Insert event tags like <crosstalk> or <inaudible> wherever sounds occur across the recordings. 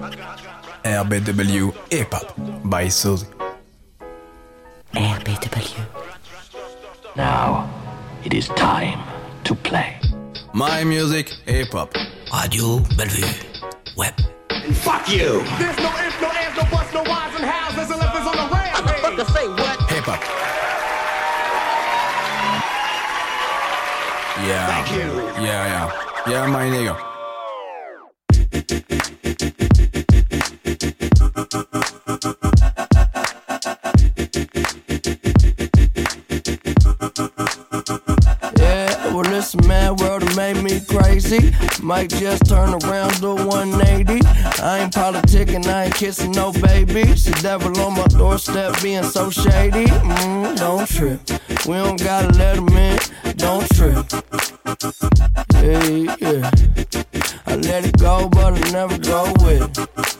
RBW Hip Hop by Suzy. RBW. Now, it is time to play. My music, hip hop. Radio Bellevue. Web. And Fuck you! There's no ifs, no ands, no buts, no whys and hows. There's elephants on the rampage. say what? Hip hop. Yeah. Thank you. Yeah, yeah. Yeah, my nigga. World made me crazy. Might just turn around to 180. I ain't politicking, I ain't kissing no baby. The devil on my doorstep being so shady. Mm, don't trip. We don't gotta let him in. Don't trip. Yeah, yeah. I let it go, but I never go with it.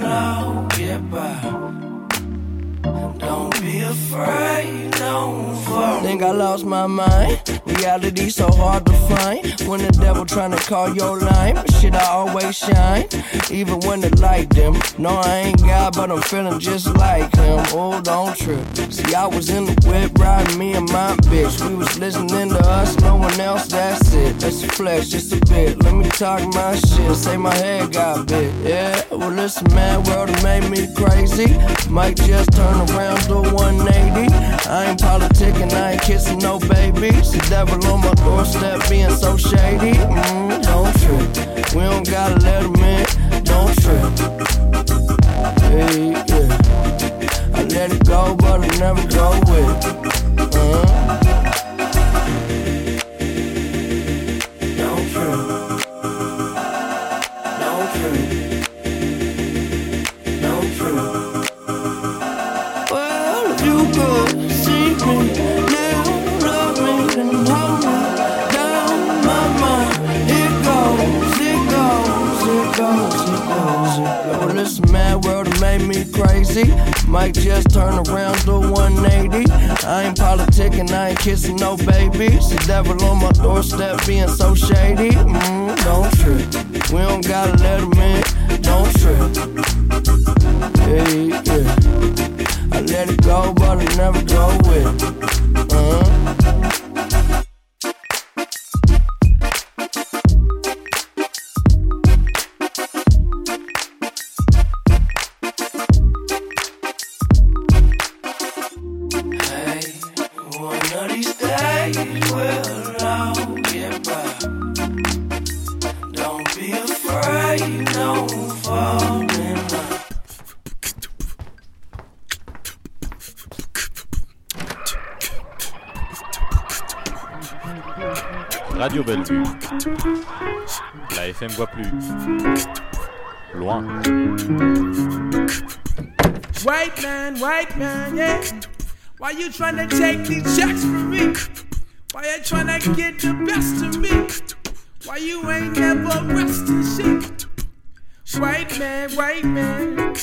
afraid, fall. Think I lost my mind. Reality so hard to find. When the devil tryna call your line, but shit, I always shine. Even when the light dim. No, I ain't God, but I'm feeling just like him. Oh, don't trip. See, I was in the whip riding me and my bitch. We was listening to us, no one else, that's it. Let's flex just a bit. Let me talk my shit. Say my head got big. Yeah, well, this mad world made me crazy. Might just turn around to 180. I ain't politicking, I ain't kissing no babies. The devil on my doorstep being so shady. Mm, don't trip. We don't gotta let him in. Don't trip. Hey, yeah. I let it go, but I never go with it. Uh-huh. Don't Well, this mad world made me crazy. Might just turn around to 180. I ain't politicking, I ain't kissing no babies. The devil on my doorstep being so shady. Mm, don't trip. We don't gotta let him in. Don't trip. Hey, yeah. I let it go, but I never go with it. Uh-huh. Radio Bellevue. La FM voit plus. Loin. White man, white man, yeah. Why you tryna take these checks from me? Why you tryna get the best of me? Why you ain't never resting shit? White man, white man.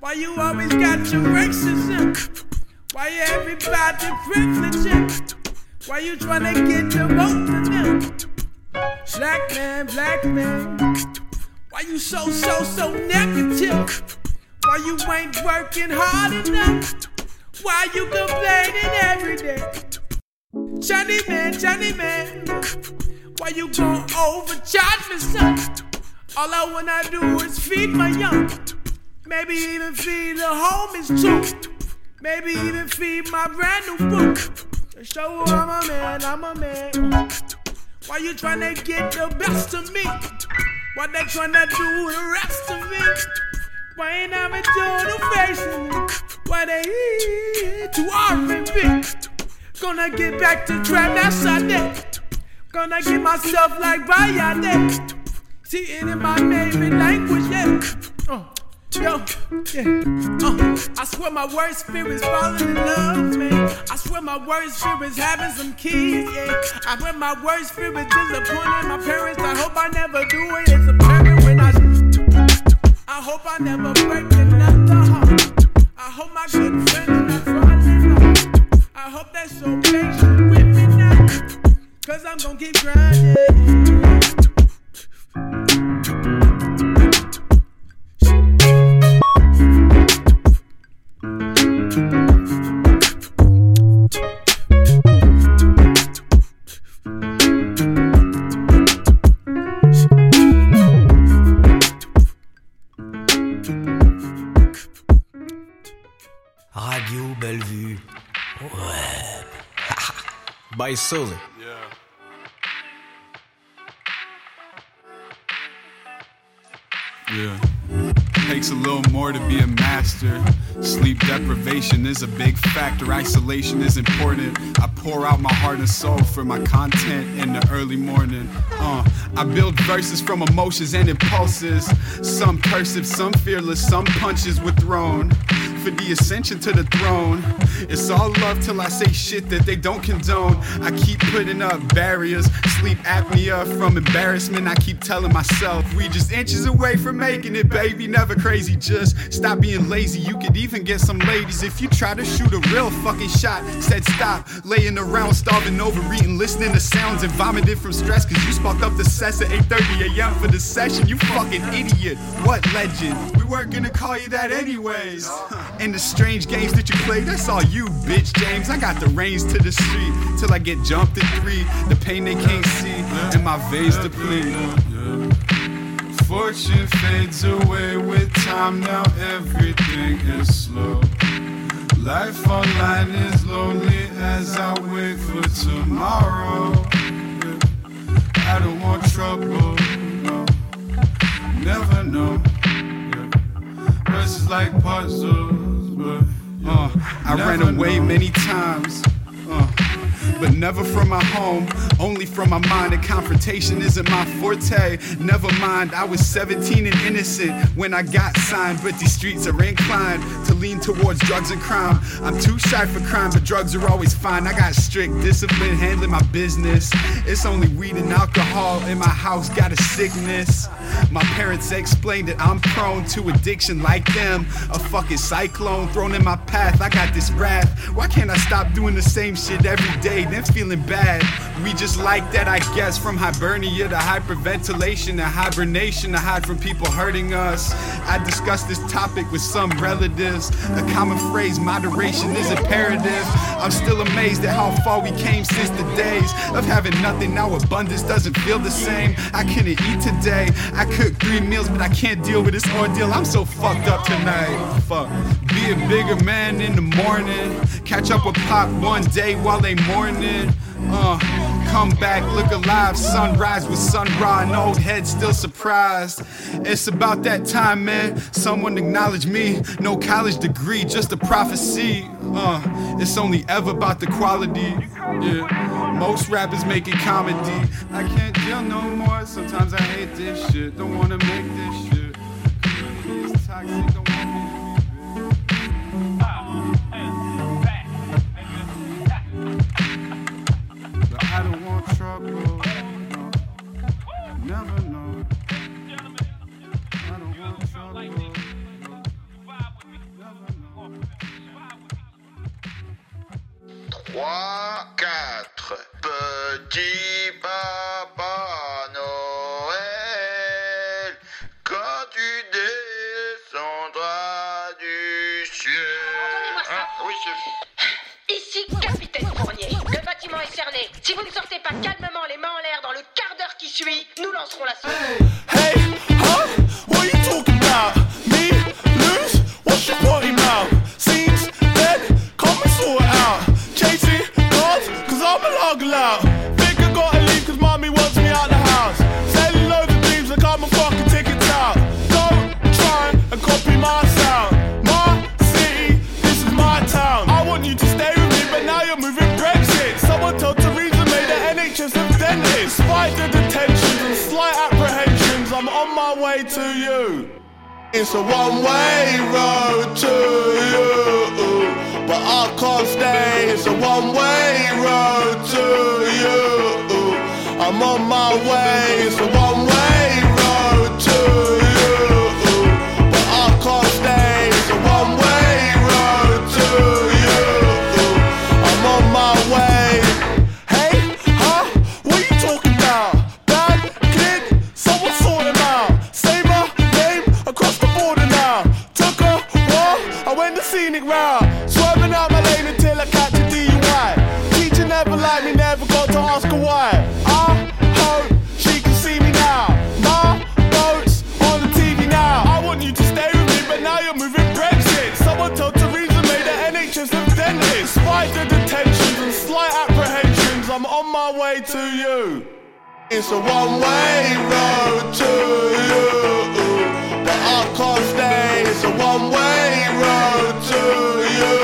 Why you always got your racism? Why you everybody privileging? Why you tryna get the both of them? Black man, black man. Why you so, so, so negative? Why you ain't working hard enough? Why you complaining every day? Johnny man, Johnny man. Why you gon' overcharge me, son? All I wanna do is feed my young. Maybe even feed the homies too. Maybe even feed my brand new book. To show I'm a man, I'm a man. Why you tryna get the best of me? Why they tryna do the rest of me? Why ain't I been doing the facing me? Why they eat to R&B? Gonna get back to trap that Sunday. Gonna get myself like Bayade. See in my main language, yeah. Yo, yeah. Uh, I swear my worst fear is falling in love, man. I swear my worst fear is having some kids, yeah. I swear my worst fear is disappointing my parents. I hope I never do it. It's apparent when I. I hope I never break another heart. I hope my good friends not falling off. I hope they're so patient with me now. Cause I'm gonna keep grinding. Suzy. Yeah. Takes a little more to be a master. Sleep deprivation is a big factor. Isolation is important. I pour out my heart and soul for my content in the early morning. Uh, I build verses from emotions and impulses. Some cursive, some fearless, some punches were thrown for the ascension to the throne. It's all love till I say shit that they don't condone. I keep putting up barriers, sleep apnea from embarrassment. I keep telling myself we just inches away from making it, baby. Never crazy, just stop being lazy. You could even get some ladies if you try to shoot a real fucking shot. Said stop, laying around starving, overeating, listening to sounds and vomiting from stress. Cause you sparked up the sets at 8:30 a.m. for the session. You fucking idiot. What legend? We weren't gonna call you that anyways. <laughs> And the strange games that you play, that's all you, bitch, James. I got the reins to the street till I get jumped in three. The pain they can't see, and my veins deplete. Fortune fades away with time, now everything is slow. Life online is lonely as I wait for tomorrow. I don't want trouble, no. Never know. Verses like puzzles, uh, I ran away many times. But never from my home, only from my mind. And confrontation isn't my forte. Never mind, I was 17 and innocent when I got signed. But these streets are inclined to lean towards drugs and crime. I'm too shy for crime, but drugs are always fine. I got strict discipline handling my business. It's only weed and alcohol in my house, got a sickness. My parents explained that I'm prone to addiction like them. A fucking cyclone thrown in my path. I got this wrath. Why can't I stop doing the same shit every day? Then feeling bad. We just like that, I guess. From hibernia to hyperventilation to hibernation to hide from people hurting us. I discussed this topic with some relatives. A common phrase, moderation is imperative. I'm still amazed at how far we came since the days of having nothing. Now abundance doesn't feel the same. I couldn't eat today. I cooked three meals, but I can't deal with this ordeal. I'm so fucked up tonight. Fuck. Be a bigger man in the morning. Catch up with Pop one day while they mourning. Uh, come back, look alive. Sunrise with sun raw, and old head still surprised. It's about that time, man. Someone acknowledge me. No college degree, just a prophecy. Uh, it's only ever about the quality. Yeah. Most rappers making comedy. I can't deal no more. Sometimes I hate this shit. Don't wanna make this shit. Community is toxic. Don't It's a one way road to you. But I can't stay. It's a one way road to you. I'm on my way. my way to you. It's a one way road to you. But I can't stay. It's a one way road to you.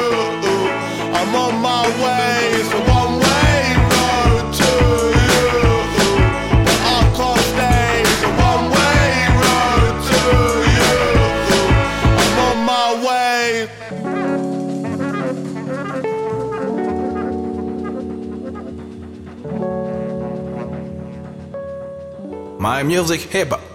I'm on my way. It's a My music hip hop.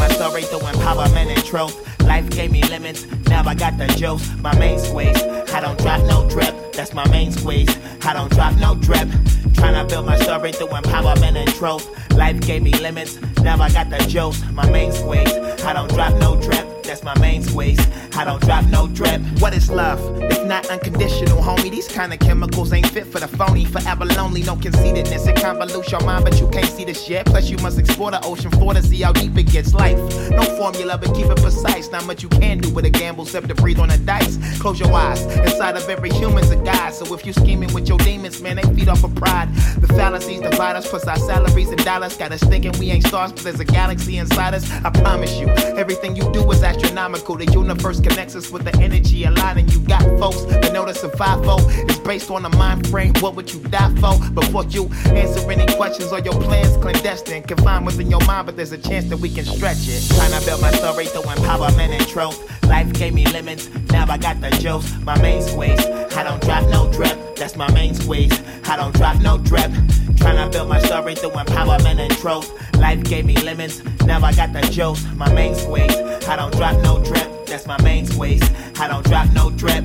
My story through empowerment and truth. Life gave me lemons, now I got the juice. My main squeeze, I don't drop no drip, that's my main squeeze. I don't drop no drip. Tryna build my story through empowerment and truth. Life gave me lemons, now I got the juice. My main squeeze, I don't drop no drip that's my main squeeze. I don't drop no drip. What is love? If not unconditional, homie. These kind of chemicals ain't fit for the phony. Forever lonely, no conceitedness. It convolutes your mind, but you can't see the shit. Plus, you must explore the ocean floor to see how deep it gets. Life, no formula, but keep it precise. Not much you can do with a gamble, except to breathe on a dice. Close your eyes. Inside of every human's a guy. So if you scheming with your demons, man, they feed off of pride. The fallacies divide us, plus our salaries and dollars. Got us thinking we ain't stars, but there's a galaxy inside us. I promise you, everything you do is astronomical. The universe connects us with the energy aligning. You got folks that know the survival is based on a mind frame. What would you die for? Before you answer any questions or your plans clandestine, confined within your mind, but there's a chance that we can stretch it. Trying to build my story through empowerment and truth. Life gave me lemons, now I got the juice. My main squeeze, I don't drop no drip. That's my main squeeze. I don't drop no drip. Tryna build my story through empowerment and truth. Life gave me lemons, now I got the juice. My main squeeze. I don't drop no drip. That's my main squeeze. I don't drop no drip.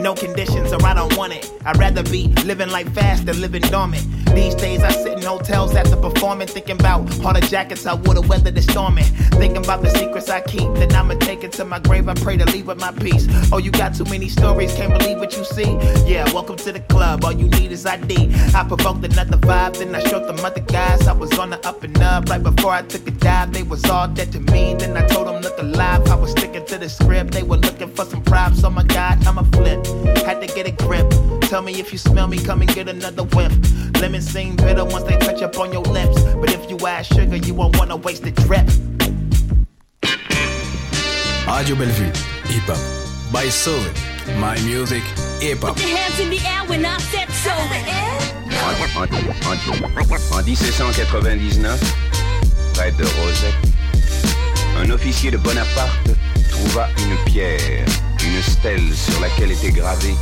No conditions or I don't want it. I'd rather be living like fast than living dormant. These days I sit in hotels after performing, thinking about all the jackets I would've weathered the storming. Thinking about the secrets I keep, then I'ma take it to my grave. I pray to leave with my peace. Oh, you got too many stories, can't believe what you see. Yeah, welcome to the club. All you need is ID. I provoked another vibe, then I showed them other guys. I was on the up and up right before I took a dive. They was all dead to me. Then I told them look alive. I was sticking to the script. They were looking for some props. Oh my god, I'm a flip. Had to get a grip. Tell me if you smell me, come and get another whiff. Lemon seem bitter once they touch up on your lips. But if you add sugar, you won't wanna waste the drip. Radio Bellevue, hip hop. By Soul, my music, hip hop. Put your hands in the air when I said so. En, en- en 1799, près de Rosette, un officier de Bonaparte trouva une pierre, une stèle sur laquelle était gravé